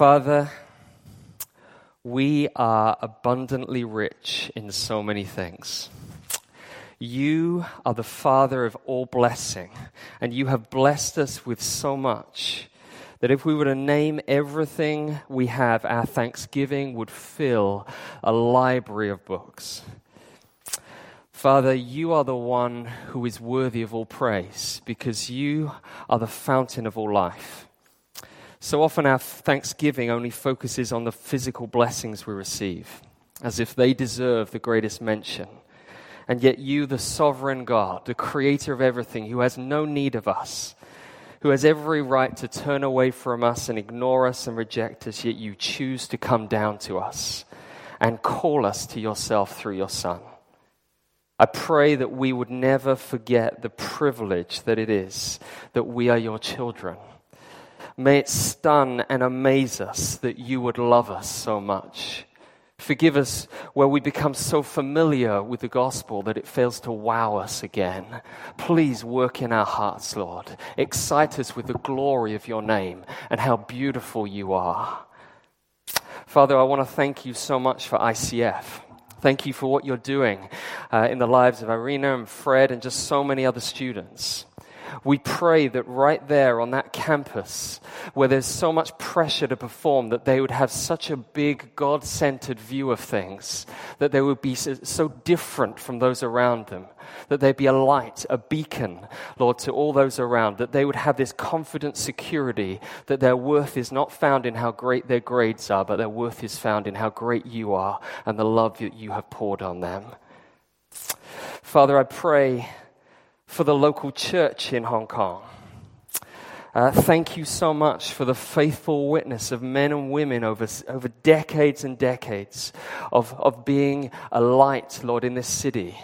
Father, we are abundantly rich in so many things. You are the Father of all blessing, and you have blessed us with so much that if we were to name everything we have, our thanksgiving would fill a library of books. Father, you are the one who is worthy of all praise because you are the fountain of all life. So often our thanksgiving only focuses on the physical blessings we receive, as if they deserve the greatest mention. And yet, you, the sovereign God, the creator of everything, who has no need of us, who has every right to turn away from us and ignore us and reject us, yet you choose to come down to us and call us to yourself through your Son. I pray that we would never forget the privilege that it is that we are your children. May it stun and amaze us that you would love us so much. Forgive us where we become so familiar with the gospel that it fails to wow us again. Please work in our hearts, Lord. Excite us with the glory of your name and how beautiful you are. Father, I want to thank you so much for ICF. Thank you for what you're doing uh, in the lives of Irina and Fred and just so many other students. We pray that right there on that campus, where there's so much pressure to perform, that they would have such a big God centered view of things, that they would be so different from those around them, that they'd be a light, a beacon, Lord, to all those around, that they would have this confident security that their worth is not found in how great their grades are, but their worth is found in how great you are and the love that you have poured on them. Father, I pray for the local church in Hong Kong. Uh, thank you so much for the faithful witness of men and women over, over decades and decades of, of being a light, Lord, in this city.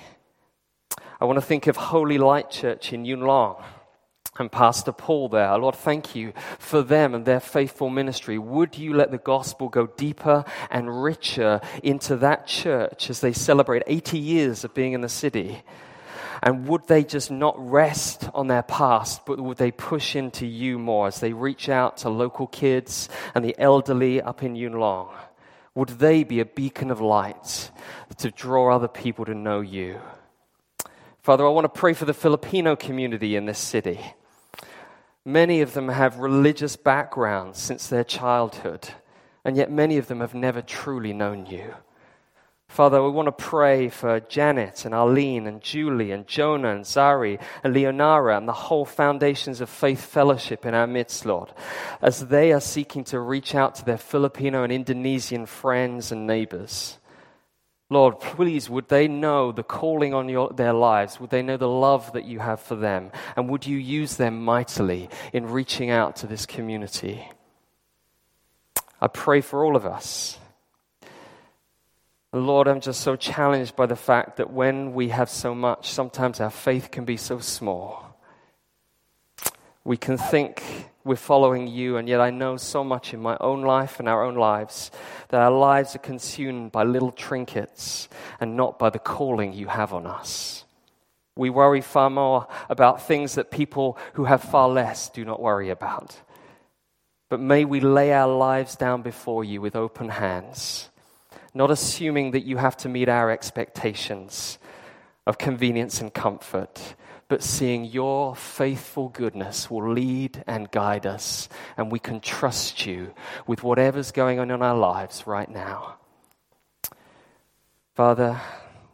I want to think of Holy Light Church in Yuen Long and Pastor Paul there. Lord, thank you for them and their faithful ministry. Would you let the gospel go deeper and richer into that church as they celebrate 80 years of being in the city? And would they just not rest on their past, but would they push into you more as they reach out to local kids and the elderly up in Yuen? Would they be a beacon of light to draw other people to know you? Father, I want to pray for the Filipino community in this city. Many of them have religious backgrounds since their childhood, and yet many of them have never truly known you. Father, we want to pray for Janet and Arlene and Julie and Jonah and Zari and Leonara and the whole Foundations of Faith Fellowship in our midst, Lord, as they are seeking to reach out to their Filipino and Indonesian friends and neighbors. Lord, please, would they know the calling on your, their lives? Would they know the love that you have for them? And would you use them mightily in reaching out to this community? I pray for all of us. Lord, I'm just so challenged by the fact that when we have so much, sometimes our faith can be so small. We can think we're following you, and yet I know so much in my own life and our own lives that our lives are consumed by little trinkets and not by the calling you have on us. We worry far more about things that people who have far less do not worry about. But may we lay our lives down before you with open hands, not assuming that you have to meet our expectations of convenience and comfort but seeing your faithful goodness will lead and guide us, and we can trust you with whatever's going on in our lives right now. Father,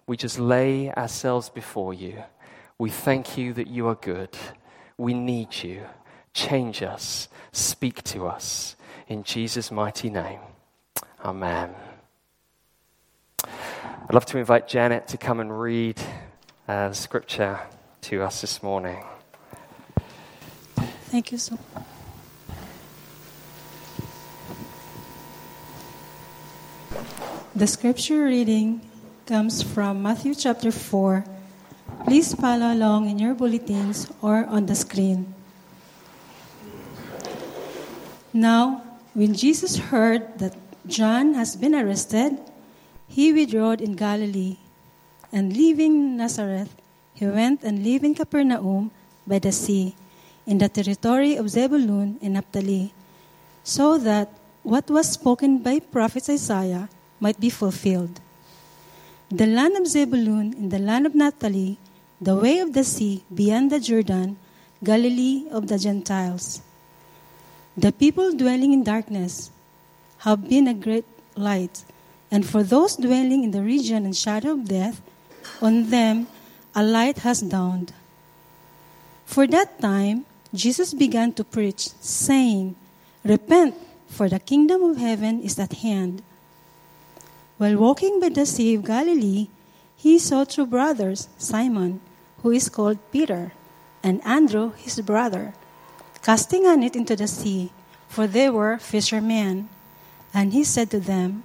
we just lay ourselves before you. We thank you that you are good. We need you. Change us. Speak to us. In Jesus' mighty name. Amen. I'd love to invite Janet to come and read uh, scripture to us this morning. Thank you so much. The scripture reading comes from Matthew chapter 4. Please follow along in your bulletins or on the screen. Now, when Jesus heard that John has been arrested, he withdrew in Galilee, and leaving Nazareth, he went and lived in Capernaum by the sea, in the territory of Zebulun and Naphtali, so that what was spoken by prophet Isaiah might be fulfilled. The land of Zebulun and the land of Naphtali, the way of the sea beyond the Jordan, Galilee of the Gentiles. The people dwelling in darkness have been a great light, and for those dwelling in the region and shadow of death, on them a light has dawned. For that time, Jesus began to preach, saying, Repent, for the kingdom of heaven is at hand. While walking by the Sea of Galilee, he saw two brothers, Simon, who is called Peter, and Andrew, his brother, casting a net into the sea, for they were fishermen. And he said to them,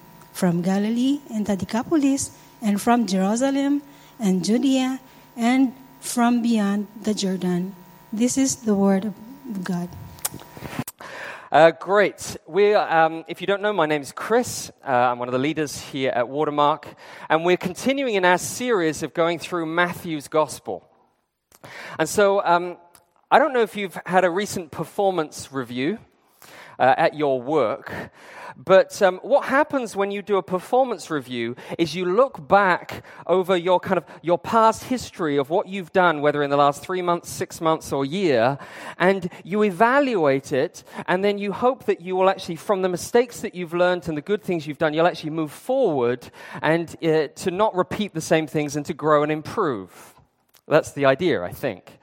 from Galilee and the Decapolis, and from Jerusalem and Judea, and from beyond the Jordan. This is the word of God. Uh, great. We, um, if you don't know, my name is Chris. Uh, I'm one of the leaders here at Watermark, and we're continuing in our series of going through Matthew's Gospel. And so, um, I don't know if you've had a recent performance review uh, at your work, but um, what happens when you do a performance review is you look back over your kind of your past history of what you've done, whether in the last three months, six months, or year, and you evaluate it, and then you hope that you will actually, from the mistakes that you've learned and the good things you've done, you'll actually move forward and uh, to not repeat the same things and to grow and improve. That's the idea, I think.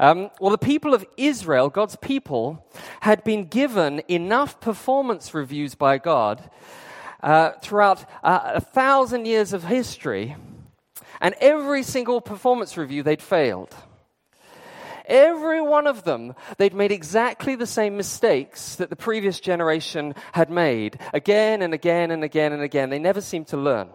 Um, well, the people of Israel, God's people, had been given enough performance reviews by God uh, throughout uh, a thousand years of history, and every single performance review they'd failed. Every one of them, they'd made exactly the same mistakes that the previous generation had made again and again and again and again. They never seemed to learn.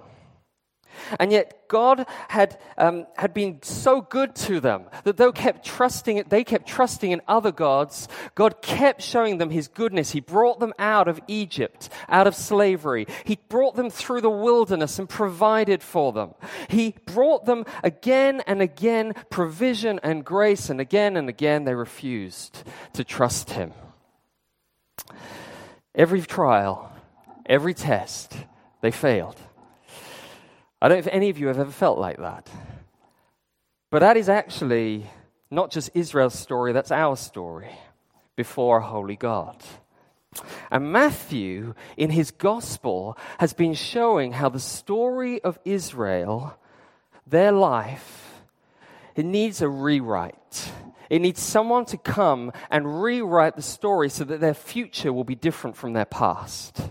And yet God had, um, had been so good to them that they kept trusting, they kept trusting in other gods. God kept showing them his goodness. He brought them out of Egypt, out of slavery. He brought them through the wilderness and provided for them. He brought them again and again provision and grace, and again and again they refused to trust him. Every trial, every test, they failed. I don't know if any of you have ever felt like that. But that is actually not just Israel's story, that's our story before a holy God. And Matthew, in his gospel, has been showing how the story of Israel, their life, it needs a rewrite. It needs someone to come and rewrite the story so that their future will be different from their past.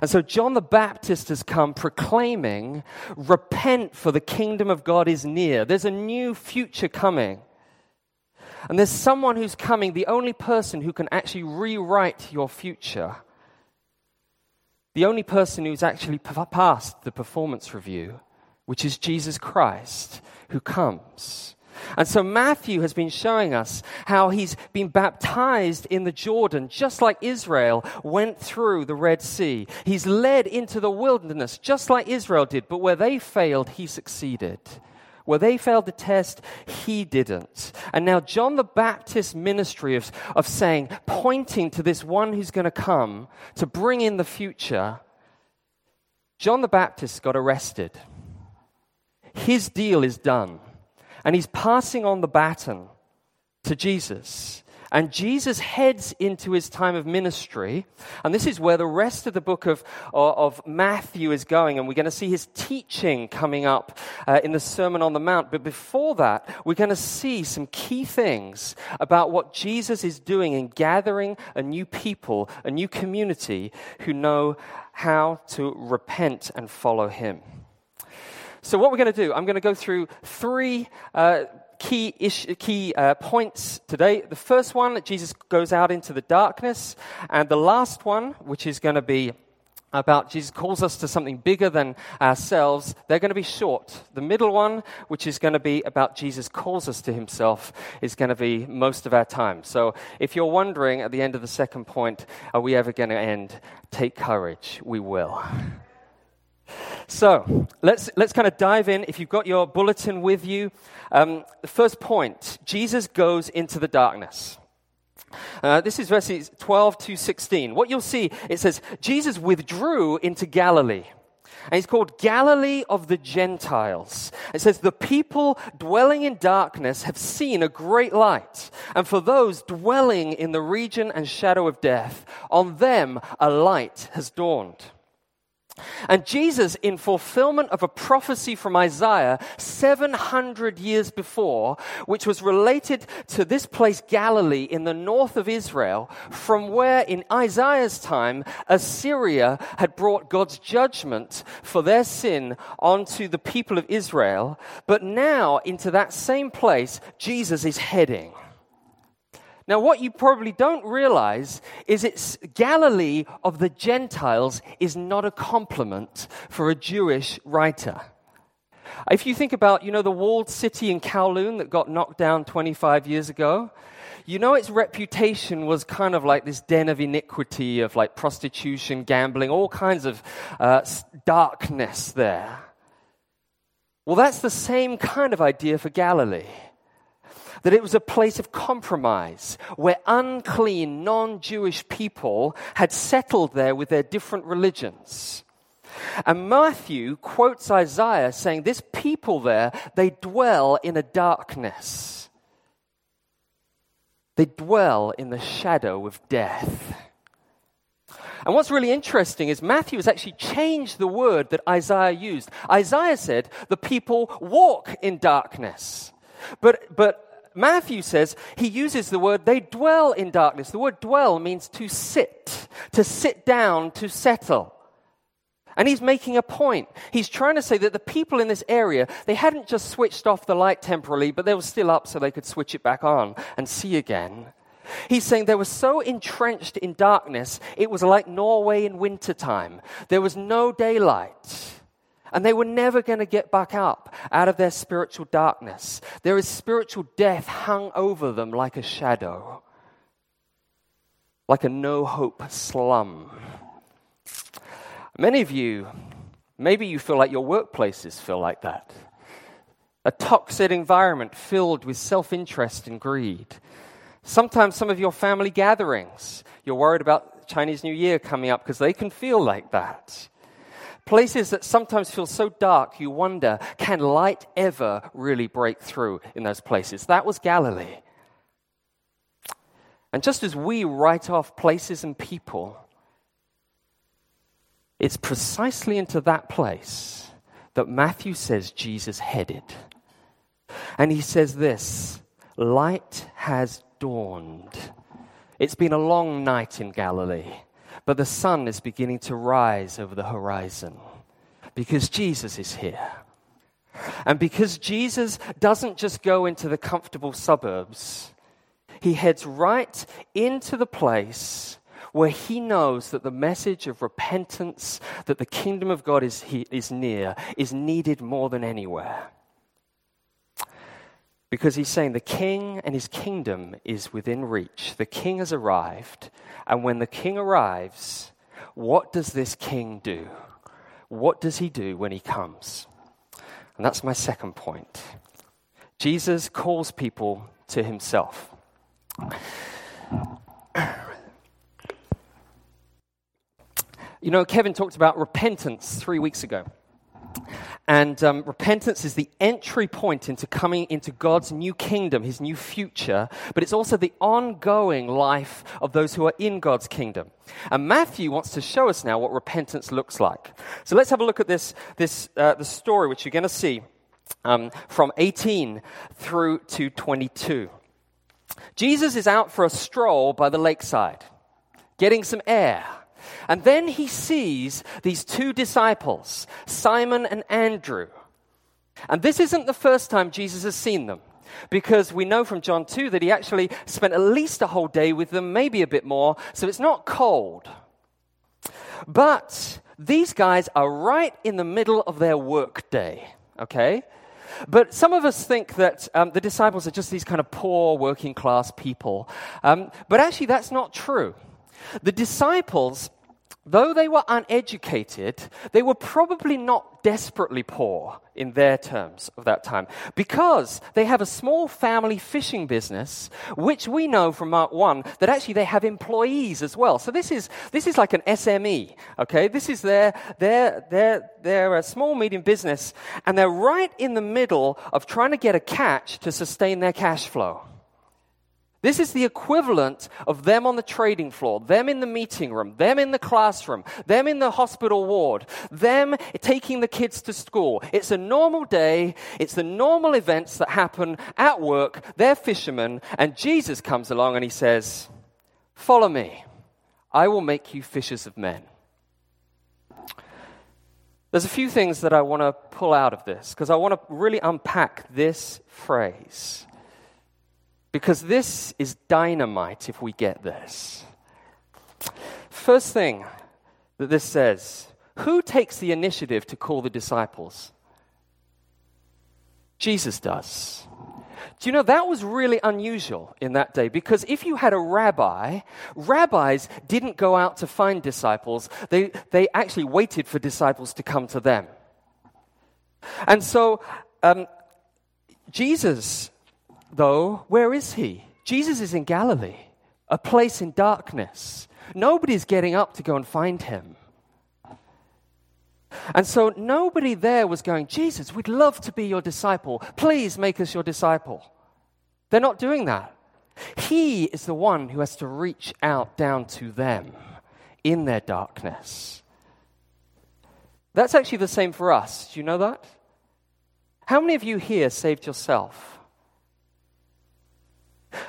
And so John the Baptist has come proclaiming, Repent, for the kingdom of God is near. There's a new future coming. And there's someone who's coming, the only person who can actually rewrite your future. The only person who's actually passed the performance review, which is Jesus Christ, who comes. And so Matthew has been showing us how he's been baptized in the Jordan, just like Israel went through the Red Sea. He's led into the wilderness, just like Israel did, but where they failed, he succeeded. Where they failed the test, he didn't. And now, John the Baptist's ministry of, of saying, pointing to this one who's going to come to bring in the future, John the Baptist got arrested. His deal is done. And he's passing on the baton to Jesus. And Jesus heads into his time of ministry. And this is where the rest of the book of, of Matthew is going. And we're going to see his teaching coming up uh, in the Sermon on the Mount. But before that, we're going to see some key things about what Jesus is doing in gathering a new people, a new community who know how to repent and follow him. So, what we're going to do, I'm going to go through three uh, key, ish, key uh, points today. The first one, Jesus goes out into the darkness. And the last one, which is going to be about Jesus calls us to something bigger than ourselves, they're going to be short. The middle one, which is going to be about Jesus calls us to himself, is going to be most of our time. So if you're wondering at the end of the second point, are we ever going to end? Take courage. We will. So let's, let's kind of dive in. If you've got your bulletin with you, um, the first point Jesus goes into the darkness. Uh, this is verses 12 to 16. What you'll see, it says, Jesus withdrew into Galilee. And he's called Galilee of the Gentiles. It says, The people dwelling in darkness have seen a great light. And for those dwelling in the region and shadow of death, on them a light has dawned. And Jesus, in fulfillment of a prophecy from Isaiah 700 years before, which was related to this place, Galilee, in the north of Israel, from where in Isaiah's time, Assyria had brought God's judgment for their sin onto the people of Israel. But now, into that same place, Jesus is heading. Now, what you probably don't realize is it's Galilee of the Gentiles is not a compliment for a Jewish writer. If you think about, you know, the walled city in Kowloon that got knocked down 25 years ago, you know its reputation was kind of like this den of iniquity, of like prostitution, gambling, all kinds of uh, darkness there. Well, that's the same kind of idea for Galilee that it was a place of compromise where unclean, non Jewish people had settled there with their different religions. And Matthew quotes Isaiah saying, This people there, they dwell in a darkness. They dwell in the shadow of death. And what's really interesting is Matthew has actually changed the word that Isaiah used. Isaiah said, The people walk in darkness. But, but Matthew says he uses the word they dwell in darkness. The word dwell means to sit, to sit down, to settle. And he's making a point. He's trying to say that the people in this area, they hadn't just switched off the light temporarily, but they were still up so they could switch it back on and see again. He's saying they were so entrenched in darkness, it was like Norway in wintertime. There was no daylight. And they were never going to get back up out of their spiritual darkness. There is spiritual death hung over them like a shadow, like a no hope slum. Many of you, maybe you feel like your workplaces feel like that. A toxic environment filled with self interest and greed. Sometimes some of your family gatherings, you're worried about Chinese New Year coming up because they can feel like that. Places that sometimes feel so dark, you wonder, can light ever really break through in those places? That was Galilee. And just as we write off places and people, it's precisely into that place that Matthew says Jesus headed. And he says this light has dawned. It's been a long night in Galilee. But the sun is beginning to rise over the horizon because Jesus is here. And because Jesus doesn't just go into the comfortable suburbs, he heads right into the place where he knows that the message of repentance, that the kingdom of God is, he, is near, is needed more than anywhere. Because he's saying the king and his kingdom is within reach. The king has arrived. And when the king arrives, what does this king do? What does he do when he comes? And that's my second point. Jesus calls people to himself. You know, Kevin talked about repentance three weeks ago. And um, repentance is the entry point into coming into God's new kingdom, his new future, but it's also the ongoing life of those who are in God's kingdom. And Matthew wants to show us now what repentance looks like. So let's have a look at this, this uh, the story, which you're going to see um, from 18 through to 22. Jesus is out for a stroll by the lakeside, getting some air. And then he sees these two disciples, Simon and Andrew. And this isn't the first time Jesus has seen them, because we know from John 2 that he actually spent at least a whole day with them, maybe a bit more, so it's not cold. But these guys are right in the middle of their work day, okay? But some of us think that um, the disciples are just these kind of poor working class people. Um, but actually, that's not true. The disciples, though they were uneducated, they were probably not desperately poor in their terms of that time because they have a small family fishing business, which we know from Mark 1 that actually they have employees as well. So this is, this is like an SME, okay? This is their, their, their, their uh, small, medium business, and they're right in the middle of trying to get a catch to sustain their cash flow. This is the equivalent of them on the trading floor, them in the meeting room, them in the classroom, them in the hospital ward, them taking the kids to school. It's a normal day. It's the normal events that happen at work. They're fishermen. And Jesus comes along and he says, Follow me. I will make you fishers of men. There's a few things that I want to pull out of this because I want to really unpack this phrase. Because this is dynamite if we get this. First thing that this says who takes the initiative to call the disciples? Jesus does. Do you know that was really unusual in that day? Because if you had a rabbi, rabbis didn't go out to find disciples, they, they actually waited for disciples to come to them. And so, um, Jesus though, where is he? Jesus is in Galilee, a place in darkness. Nobody's getting up to go and find him. And so nobody there was going, Jesus, we'd love to be your disciple. Please make us your disciple. They're not doing that. He is the one who has to reach out down to them in their darkness. That's actually the same for us. Do you know that? How many of you here saved yourself?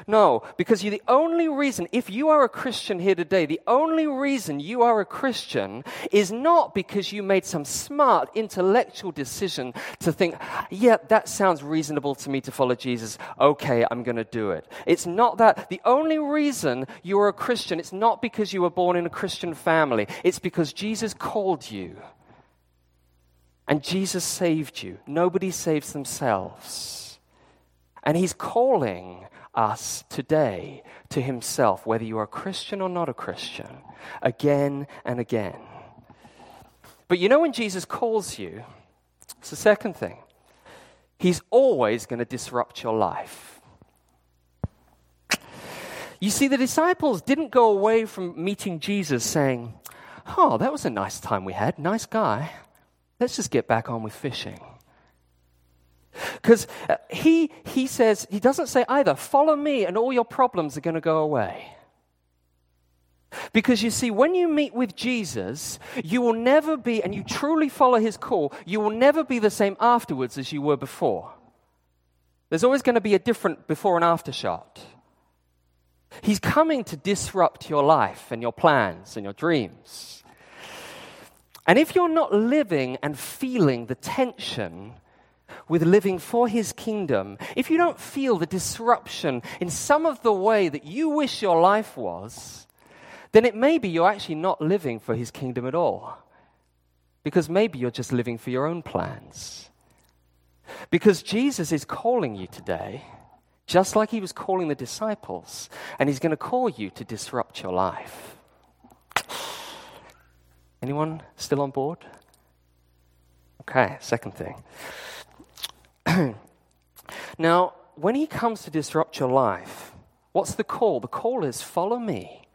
No, because the only reason, if you are a Christian here today, the only reason you are a Christian is not because you made some smart intellectual decision to think, yeah, that sounds reasonable to me to follow Jesus. Okay, I'm going to do it. It's not that. The only reason you are a Christian, it's not because you were born in a Christian family. It's because Jesus called you. And Jesus saved you. Nobody saves themselves. And he's calling us today to himself, whether you are a Christian or not a Christian, again and again. But you know, when Jesus calls you, it's the second thing. He's always going to disrupt your life. You see, the disciples didn't go away from meeting Jesus saying, Oh, that was a nice time we had. Nice guy. Let's just get back on with fishing. Because uh, he, he says, he doesn't say either, follow me and all your problems are going to go away. Because you see, when you meet with Jesus, you will never be, and you truly follow his call, you will never be the same afterwards as you were before. There's always going to be a different before and after shot. He's coming to disrupt your life and your plans and your dreams. And if you're not living and feeling the tension with living for his kingdom, if you don't feel the disruption in some of the way that you wish your life was, then it may be you're actually not living for his kingdom at all. Because maybe you're just living for your own plans. Because Jesus is calling you today, just like he was calling the disciples, and he's going to call you to disrupt your life. Anyone still on board? Okay, second thing. now, when he comes to disrupt your life, what's the call? The call is follow me,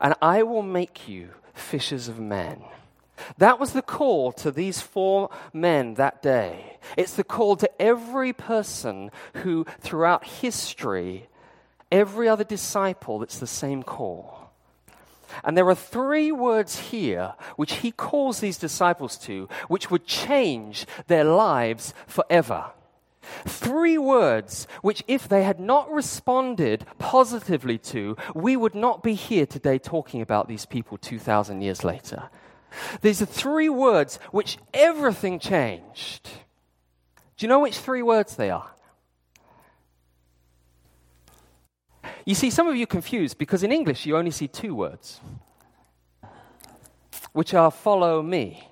and I will make you fishers of men. That was the call to these four men that day. It's the call to every person who, throughout history, every other disciple, it's the same call. And there are three words here which he calls these disciples to, which would change their lives forever. Three words which, if they had not responded positively to, we would not be here today talking about these people 2,000 years later. These are three words which everything changed. Do you know which three words they are? You see, some of you confused because in English you only see two words, which are follow me.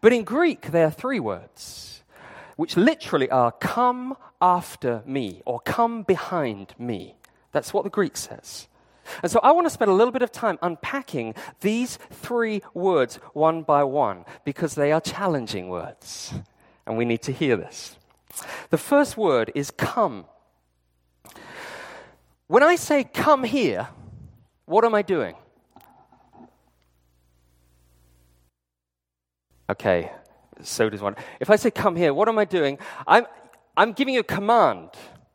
But in Greek, there are three words, which literally are come after me or come behind me. That's what the Greek says. And so I want to spend a little bit of time unpacking these three words one by one because they are challenging words. And we need to hear this. The first word is come. When I say come here, what am I doing? Okay, so does one. If I say come here, what am I doing? I'm, I'm giving you a command,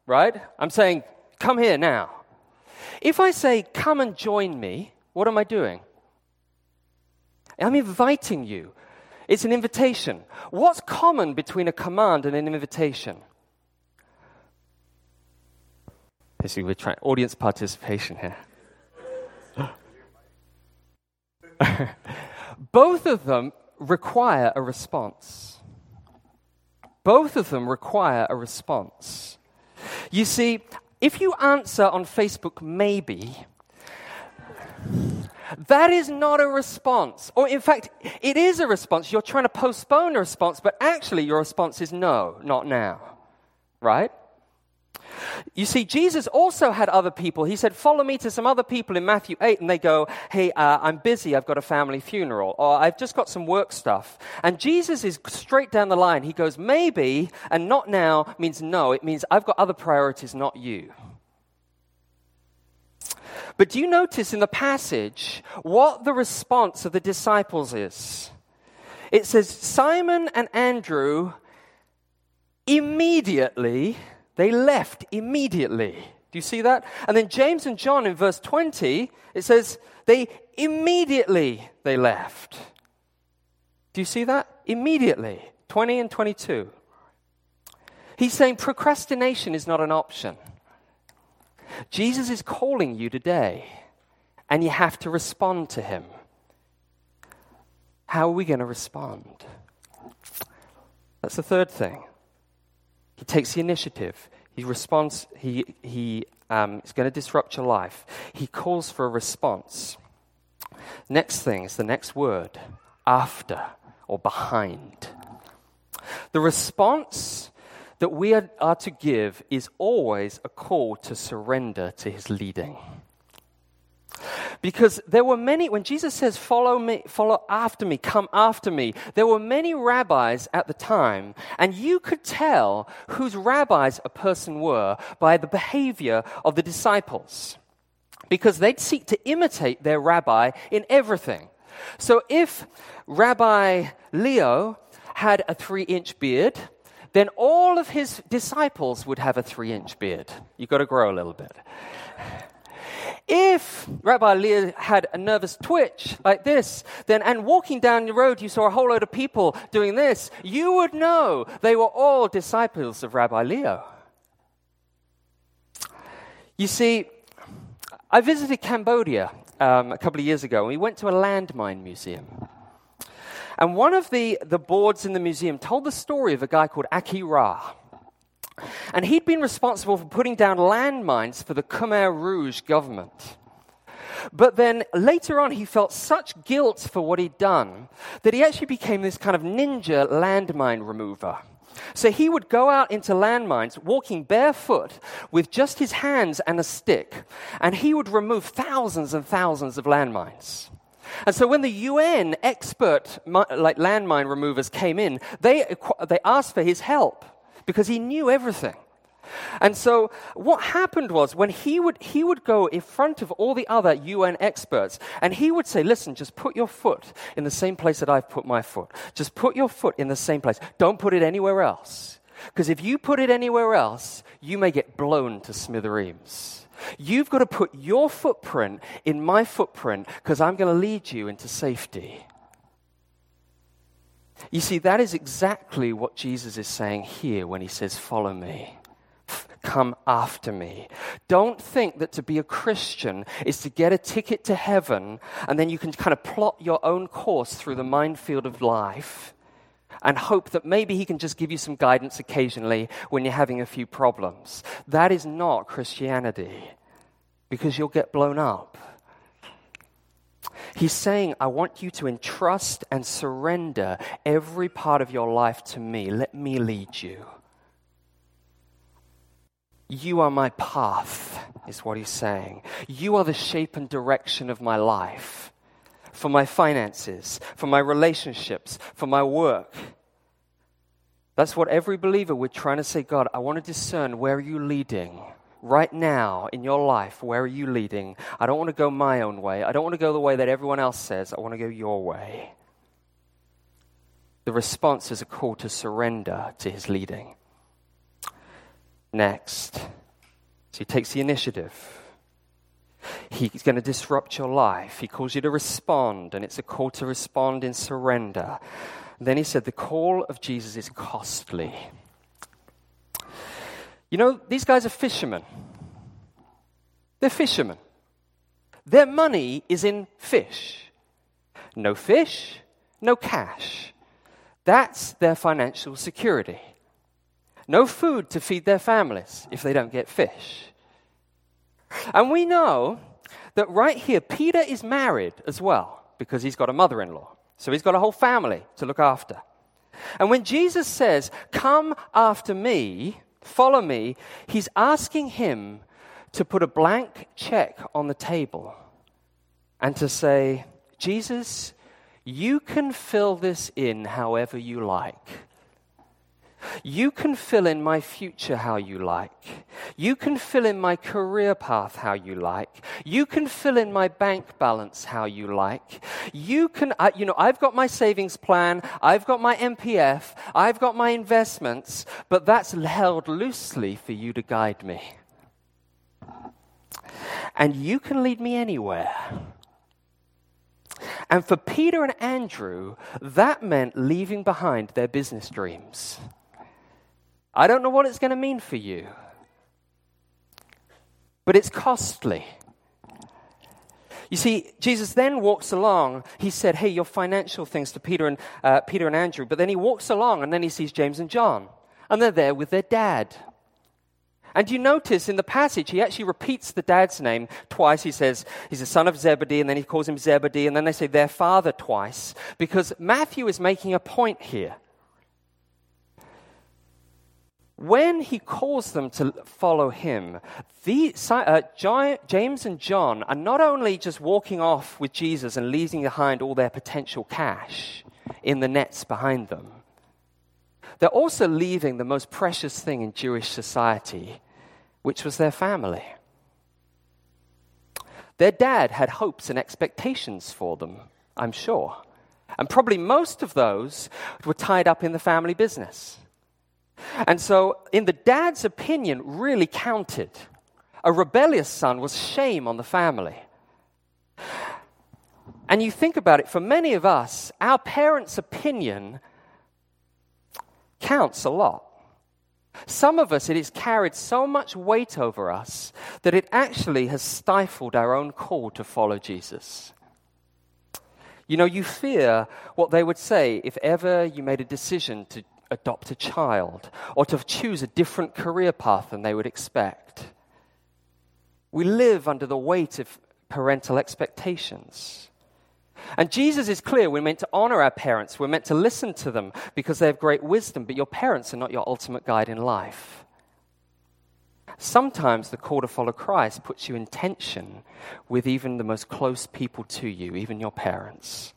right? I'm saying, come here now. If I say, come and join me, what am I doing? I'm inviting you. It's an invitation. What's common between a command and an invitation? We're trying audience participation here. Both of them require a response. Both of them require a response. You see, if you answer on Facebook, maybe, that is not a response. Or, in fact, it is a response. You're trying to postpone a response, but actually, your response is no, not now. Right? You see, Jesus also had other people. He said, Follow me to some other people in Matthew 8, and they go, Hey, uh, I'm busy. I've got a family funeral, or I've just got some work stuff. And Jesus is straight down the line. He goes, Maybe, and not now means no. It means I've got other priorities, not you. But do you notice in the passage what the response of the disciples is? It says, Simon and Andrew immediately they left immediately. Do you see that? And then James and John in verse 20, it says they immediately they left. Do you see that? Immediately. 20 and 22. He's saying procrastination is not an option. Jesus is calling you today, and you have to respond to him. How are we going to respond? That's the third thing. He takes the initiative. He responds, he, he um, is going to disrupt your life. He calls for a response. Next thing is the next word after or behind. The response that we are, are to give is always a call to surrender to his leading. Because there were many, when Jesus says, follow me, follow after me, come after me, there were many rabbis at the time, and you could tell whose rabbis a person were by the behavior of the disciples. Because they'd seek to imitate their rabbi in everything. So if Rabbi Leo had a three inch beard, then all of his disciples would have a three inch beard. You've got to grow a little bit. If Rabbi Leah had a nervous twitch like this, then and walking down the road you saw a whole load of people doing this, you would know they were all disciples of Rabbi Leo. You see, I visited Cambodia um, a couple of years ago, and we went to a landmine museum. And one of the, the boards in the museum told the story of a guy called Aki Ra. And he'd been responsible for putting down landmines for the Khmer Rouge government. But then later on, he felt such guilt for what he'd done that he actually became this kind of ninja landmine remover. So he would go out into landmines walking barefoot with just his hands and a stick, and he would remove thousands and thousands of landmines. And so when the UN expert like landmine removers came in, they, they asked for his help because he knew everything. And so what happened was when he would, he would go in front of all the other UN experts and he would say, listen, just put your foot in the same place that I've put my foot. Just put your foot in the same place. Don't put it anywhere else. Because if you put it anywhere else, you may get blown to smithereens. You've got to put your footprint in my footprint because I'm going to lead you into safety. You see, that is exactly what Jesus is saying here when he says, Follow me. Come after me. Don't think that to be a Christian is to get a ticket to heaven and then you can kind of plot your own course through the minefield of life and hope that maybe he can just give you some guidance occasionally when you're having a few problems. That is not Christianity because you'll get blown up. He's saying, I want you to entrust and surrender every part of your life to me. Let me lead you. You are my path, is what he's saying. You are the shape and direction of my life, for my finances, for my relationships, for my work. That's what every believer would try to say, God, I want to discern where are you leading? Right now in your life, where are you leading? I don't want to go my own way. I don't want to go the way that everyone else says. I want to go your way. The response is a call to surrender to his leading. Next, so he takes the initiative. He's going to disrupt your life. He calls you to respond, and it's a call to respond in surrender. Then he said, The call of Jesus is costly. You know, these guys are fishermen. They're fishermen. Their money is in fish. No fish, no cash. That's their financial security. No food to feed their families if they don't get fish. And we know that right here, Peter is married as well because he's got a mother in law. So he's got a whole family to look after. And when Jesus says, Come after me, follow me, he's asking him to put a blank check on the table and to say, Jesus, you can fill this in however you like. You can fill in my future how you like. You can fill in my career path how you like. You can fill in my bank balance how you like. You can, you know, I've got my savings plan, I've got my MPF, I've got my investments, but that's held loosely for you to guide me. And you can lead me anywhere. And for Peter and Andrew, that meant leaving behind their business dreams. I don't know what it's going to mean for you, but it's costly. You see, Jesus then walks along. He said, "Hey, your financial things to Peter and uh, Peter and Andrew." But then he walks along, and then he sees James and John, and they're there with their dad. And you notice in the passage, he actually repeats the dad's name twice. He says he's a son of Zebedee, and then he calls him Zebedee, and then they say their father twice, because Matthew is making a point here when he calls them to follow him, the, uh, James and John are not only just walking off with Jesus and leaving behind all their potential cash in the nets behind them, they're also leaving the most precious thing in Jewish society, which was their family. Their dad had hopes and expectations for them, I'm sure. And probably most of those were tied up in the family business. And so, in the dad's opinion, really counted. A rebellious son was shame on the family. And you think about it, for many of us, our parents' opinion counts a lot. Some of us, it has carried so much weight over us that it actually has stifled our own call to follow Jesus. You know, you fear what they would say if ever you made a decision to adopt a child or to choose a different career path than they would expect. We live under the weight of parental expectations. And Jesus is clear we're meant to honor our parents, we're meant to listen to them because they have great wisdom, but your parents are not your ultimate guide in life. Sometimes the call to follow Christ puts you in tension with even the most close people to you, even your parents.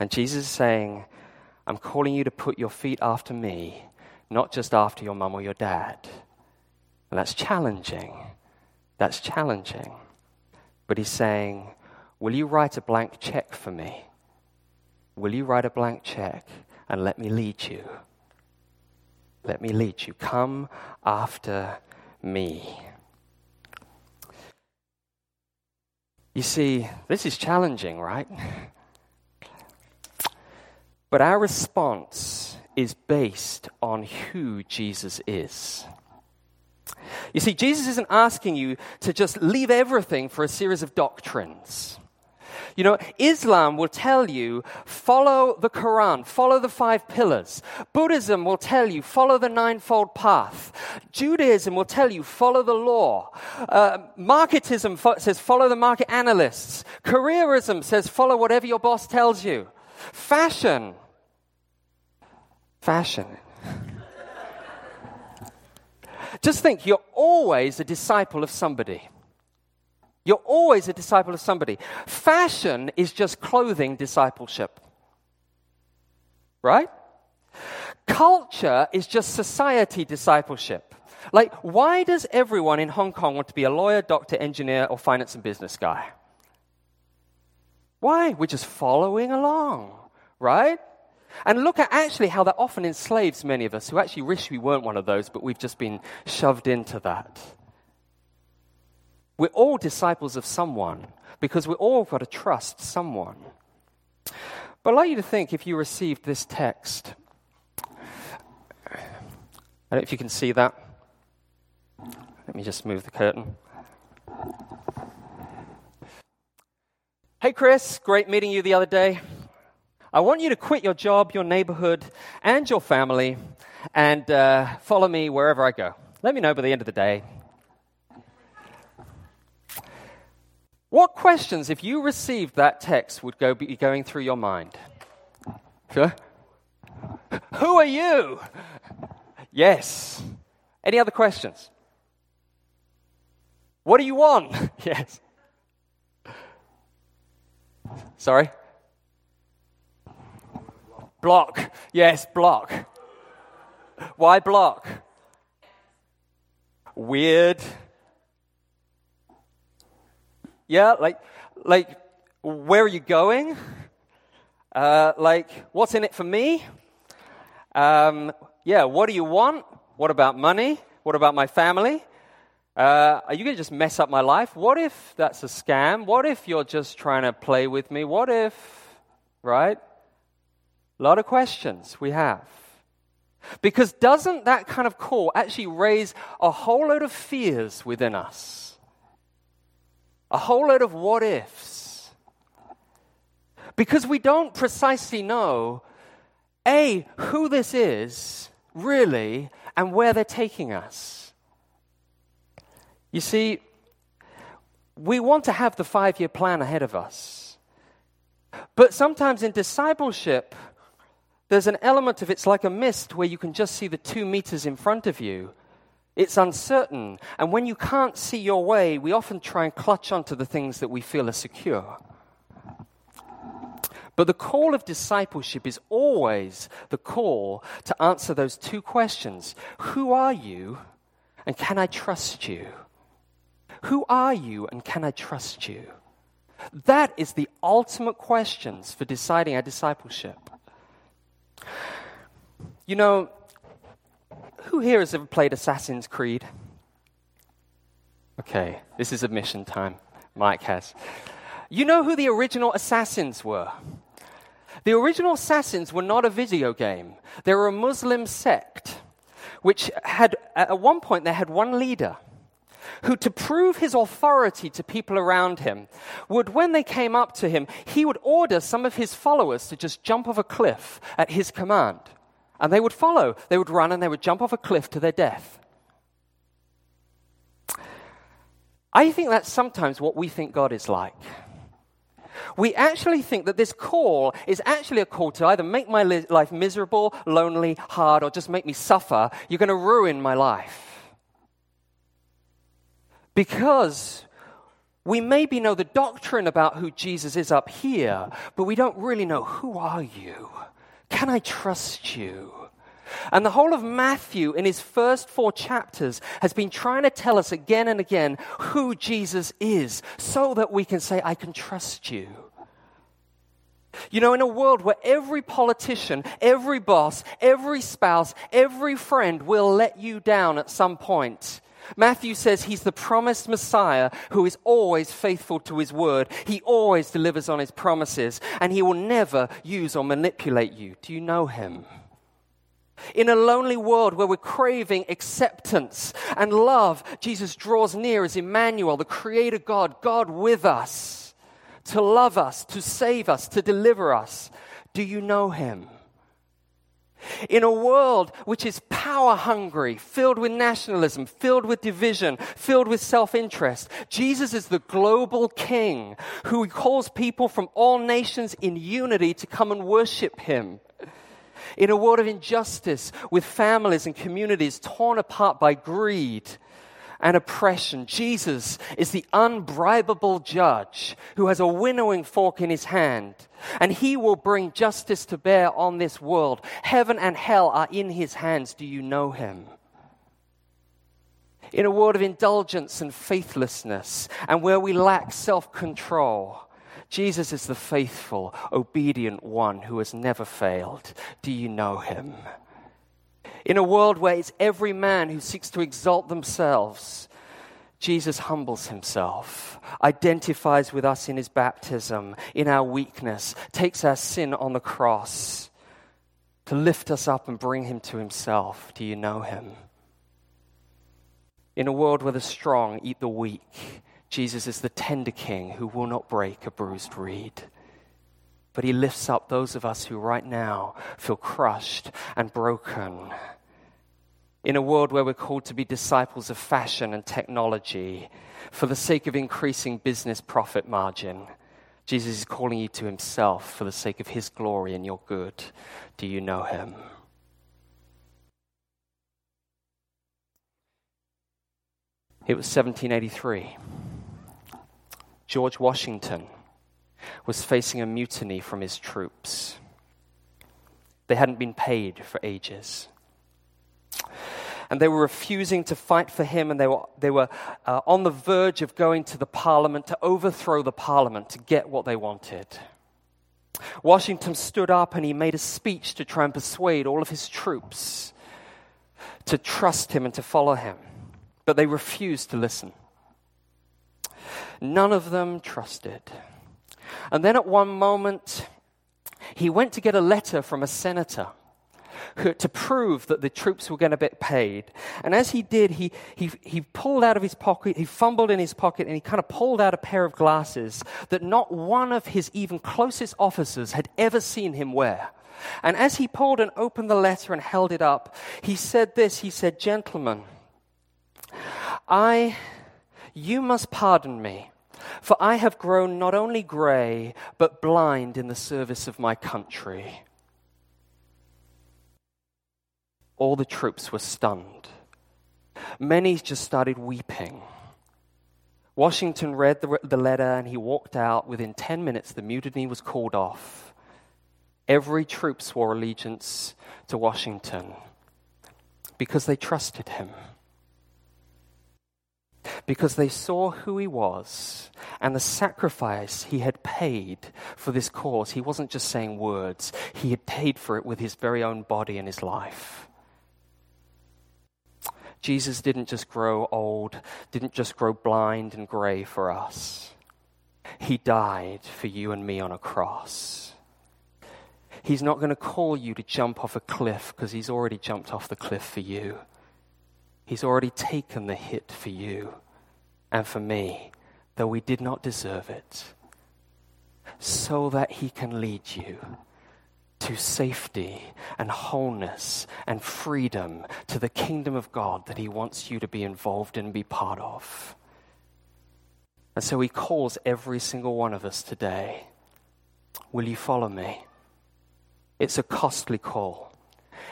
And Jesus is saying, I'm calling you to put your feet after me, not just after your mum or your dad. And that's challenging. That's challenging. But he's saying, Will you write a blank check for me? Will you write a blank check and let me lead you? Let me lead you. Come after me. You see, this is challenging, right? But our response is based on who Jesus is. You see, Jesus isn't asking you to just leave everything for a series of doctrines. You know, Islam will tell you, follow the Quran, follow the five pillars. Buddhism will tell you, follow the ninefold path. Judaism will tell you, follow the law. Uh, marketism fo- says, follow the market analysts. Careerism says, follow whatever your boss tells you. Fashion, fashion. Just think, you're always a disciple of somebody. You're always a disciple of somebody. Fashion is just clothing discipleship. Right? Culture is just society discipleship. Like, why does everyone in Hong Kong want to be a lawyer, doctor, engineer, or finance and business guy? Why? We're just following along, right? And look at actually how that often enslaves many of us who actually wish we weren't one of those, but we've just been shoved into that. We're all disciples of someone because we all got to trust someone. But I'd like you to think if you received this text. I don't know if you can see that. Let me just move the curtain. Hey, Chris, great meeting you the other day. I want you to quit your job, your neighborhood, and your family and uh, follow me wherever I go. Let me know by the end of the day. What questions, if you received that text, would go be going through your mind? Sure. Who are you? Yes. Any other questions? What do you want? yes. Sorry? Block. Yes, block. Why block? Weird. Yeah, like, like, where are you going? Uh, like, what's in it for me? Um, yeah, what do you want? What about money? What about my family? Uh, are you going to just mess up my life? What if that's a scam? What if you're just trying to play with me? What if, right? A lot of questions we have. Because doesn't that kind of call actually raise a whole load of fears within us? a whole load of what ifs. Because we don't precisely know, A, who this is, really, and where they're taking us. You see, we want to have the five year plan ahead of us. But sometimes in discipleship, there's an element of it's like a mist where you can just see the two meters in front of you it's uncertain. And when you can't see your way, we often try and clutch onto the things that we feel are secure. But the call of discipleship is always the call to answer those two questions Who are you, and can I trust you? Who are you, and can I trust you? That is the ultimate questions for deciding our discipleship. You know, who here has ever played Assassin's Creed? Okay, this is admission time. Mike has. You know who the original assassins were? The original assassins were not a video game. They were a Muslim sect, which had, at one point, they had one leader who, to prove his authority to people around him, would, when they came up to him, he would order some of his followers to just jump off a cliff at his command. And they would follow. They would run and they would jump off a cliff to their death. I think that's sometimes what we think God is like. We actually think that this call is actually a call to either make my li- life miserable, lonely, hard, or just make me suffer. You're going to ruin my life. Because we maybe know the doctrine about who Jesus is up here, but we don't really know who are you? Can I trust you? And the whole of Matthew, in his first four chapters, has been trying to tell us again and again who Jesus is so that we can say, I can trust you. You know, in a world where every politician, every boss, every spouse, every friend will let you down at some point, Matthew says he's the promised Messiah who is always faithful to his word. He always delivers on his promises, and he will never use or manipulate you. Do you know him? In a lonely world where we're craving acceptance and love, Jesus draws near as Emmanuel, the Creator God, God with us, to love us, to save us, to deliver us. Do you know Him? In a world which is power hungry, filled with nationalism, filled with division, filled with self interest, Jesus is the global king who calls people from all nations in unity to come and worship him. In a world of injustice, with families and communities torn apart by greed and oppression, Jesus is the unbribable judge who has a winnowing fork in his hand, and he will bring justice to bear on this world. Heaven and hell are in his hands. Do you know him? In a world of indulgence and faithlessness, and where we lack self control, Jesus is the faithful, obedient one who has never failed. Do you know him? In a world where it's every man who seeks to exalt themselves, Jesus humbles himself, identifies with us in his baptism, in our weakness, takes our sin on the cross to lift us up and bring him to himself. Do you know him? In a world where the strong eat the weak, Jesus is the tender king who will not break a bruised reed. But he lifts up those of us who right now feel crushed and broken. In a world where we're called to be disciples of fashion and technology for the sake of increasing business profit margin, Jesus is calling you to himself for the sake of his glory and your good. Do you know him? It was 1783. George Washington was facing a mutiny from his troops. They hadn't been paid for ages. And they were refusing to fight for him, and they were, they were uh, on the verge of going to the parliament to overthrow the parliament to get what they wanted. Washington stood up and he made a speech to try and persuade all of his troops to trust him and to follow him. But they refused to listen. None of them trusted. And then at one moment, he went to get a letter from a senator to prove that the troops were going to get paid. And as he did, he, he, he pulled out of his pocket, he fumbled in his pocket, and he kind of pulled out a pair of glasses that not one of his even closest officers had ever seen him wear. And as he pulled and opened the letter and held it up, he said this He said, Gentlemen, I you must pardon me, for I have grown not only gray, but blind in the service of my country. All the troops were stunned. Many just started weeping. Washington read the, the, letter and he walked out. Within 10 minutes, the mutiny was called off. Every troop swore allegiance to Washington because they trusted him because they saw who he was and the sacrifice he had paid for this cause. He wasn't just saying words, he had paid for it with his very own body and his life. Jesus didn't just grow old, didn't just grow blind and gray for us. He died for you and me on a cross. He's not going to call you to jump off a cliff because he's already jumped off the cliff for you. He's already taken the hit for you and for me, though we did not deserve it, so that He can lead you to safety and wholeness and freedom to the kingdom of God that He wants you to be involved in and be part of. And so He calls every single one of us today Will you follow me? It's a costly call.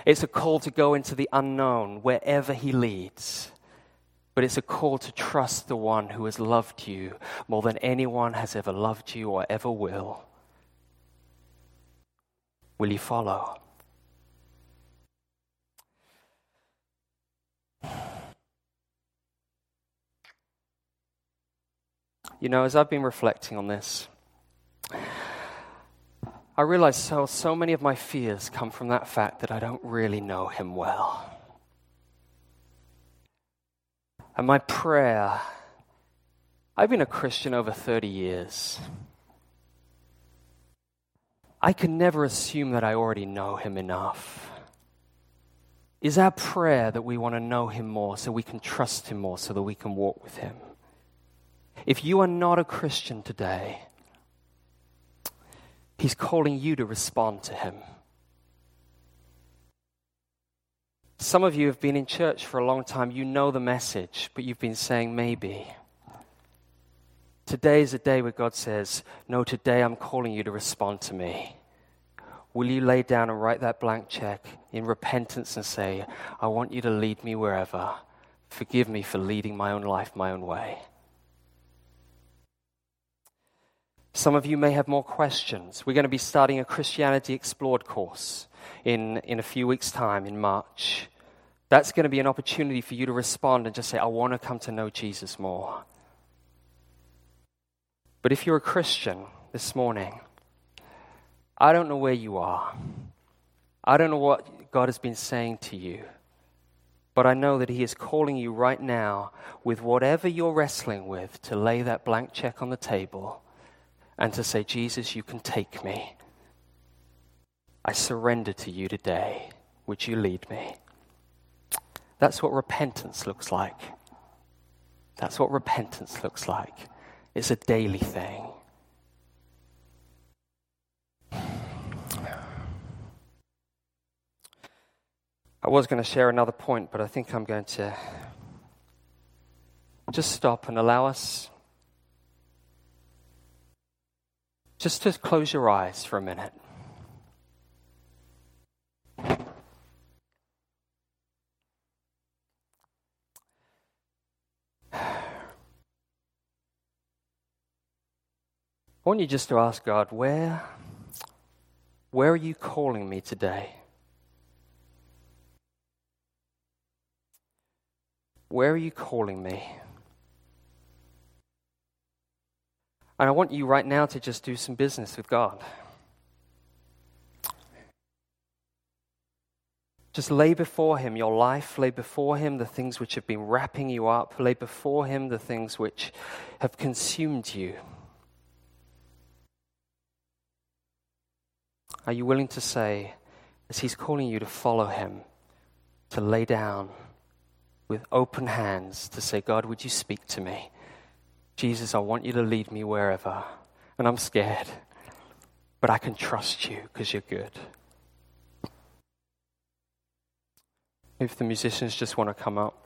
It's a call to go into the unknown wherever He leads. But it's a call to trust the one who has loved you more than anyone has ever loved you or ever will. Will you follow? You know, as I've been reflecting on this, I realize so, so many of my fears come from that fact that I don't really know him well. And my prayer I've been a Christian over 30 years. I can never assume that I already know Him enough. Is our prayer that we want to know Him more so we can trust Him more so that we can walk with Him? If you are not a Christian today, He's calling you to respond to Him. Some of you have been in church for a long time. You know the message, but you've been saying maybe. Today is a day where God says, No, today I'm calling you to respond to me. Will you lay down and write that blank check in repentance and say, I want you to lead me wherever? Forgive me for leading my own life my own way. Some of you may have more questions. We're going to be starting a Christianity Explored course in, in a few weeks' time in March. That's going to be an opportunity for you to respond and just say, I want to come to know Jesus more. But if you're a Christian this morning, I don't know where you are. I don't know what God has been saying to you. But I know that He is calling you right now with whatever you're wrestling with to lay that blank check on the table and to say, Jesus, you can take me. I surrender to you today. Would you lead me? That's what repentance looks like. That's what repentance looks like. It's a daily thing. I was going to share another point, but I think I'm going to just stop and allow us just to close your eyes for a minute. I want you just to ask God, where, where are you calling me today? Where are you calling me? And I want you right now to just do some business with God. Just lay before Him your life, lay before Him the things which have been wrapping you up, lay before Him the things which have consumed you. Are you willing to say, as He's calling you to follow Him, to lay down with open hands, to say, God, would you speak to me? Jesus, I want you to lead me wherever. And I'm scared, but I can trust you because you're good. If the musicians just want to come up.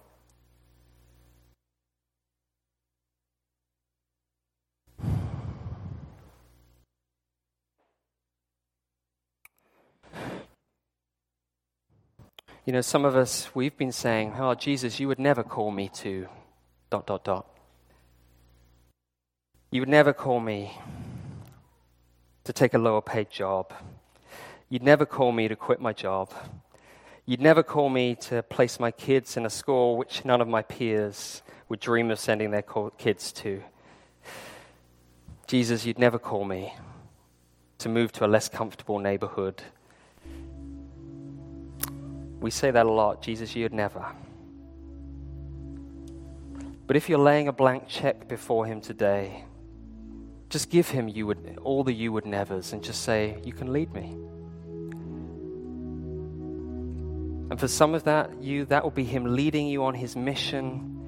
You know, some of us, we've been saying, Oh, Jesus, you would never call me to dot, dot, dot. You would never call me to take a lower paid job. You'd never call me to quit my job. You'd never call me to place my kids in a school which none of my peers would dream of sending their kids to. Jesus, you'd never call me to move to a less comfortable neighborhood. We say that a lot. Jesus, you'd never. But if you're laying a blank check before Him today, just give him you would, all the you would nevers and just say, You can lead me. And for some of that, you that will be him leading you on his mission,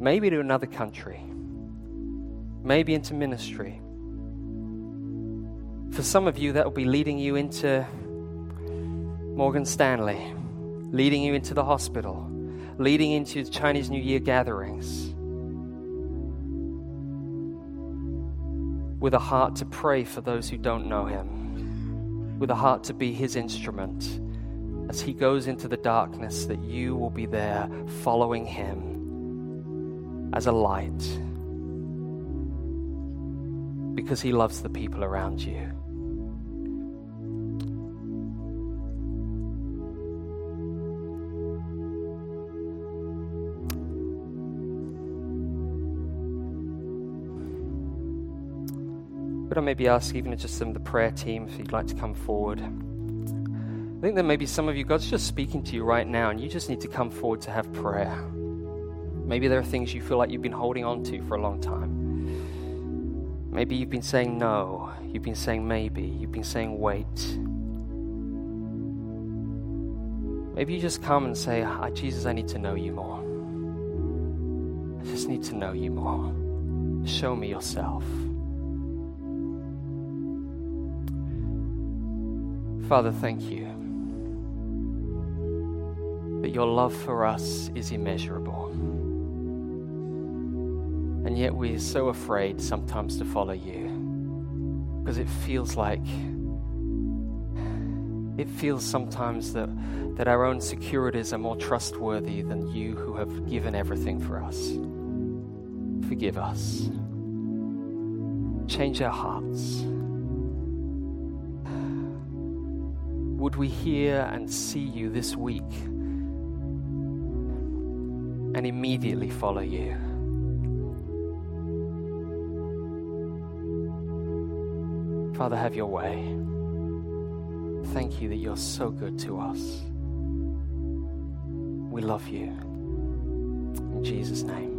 maybe to another country, maybe into ministry. For some of you, that will be leading you into Morgan Stanley, leading you into the hospital, leading into Chinese New Year gatherings with a heart to pray for those who don't know Him, with a heart to be His instrument. As He goes into the darkness, that you will be there following Him as a light because He loves the people around you. Could I maybe ask even just some of the prayer team if you'd like to come forward? I think there may be some of you, God's just speaking to you right now, and you just need to come forward to have prayer. Maybe there are things you feel like you've been holding on to for a long time. Maybe you've been saying no, you've been saying maybe, you've been saying wait. Maybe you just come and say, ah, Jesus, I need to know you more. I just need to know you more. Show me yourself. Father, thank you that your love for us is immeasurable. And yet we're so afraid sometimes to follow you because it feels like it feels sometimes that, that our own securities are more trustworthy than you who have given everything for us. Forgive us. Change our hearts. Would we hear and see you this week and immediately follow you? Father, have your way. Thank you that you're so good to us. We love you. In Jesus' name.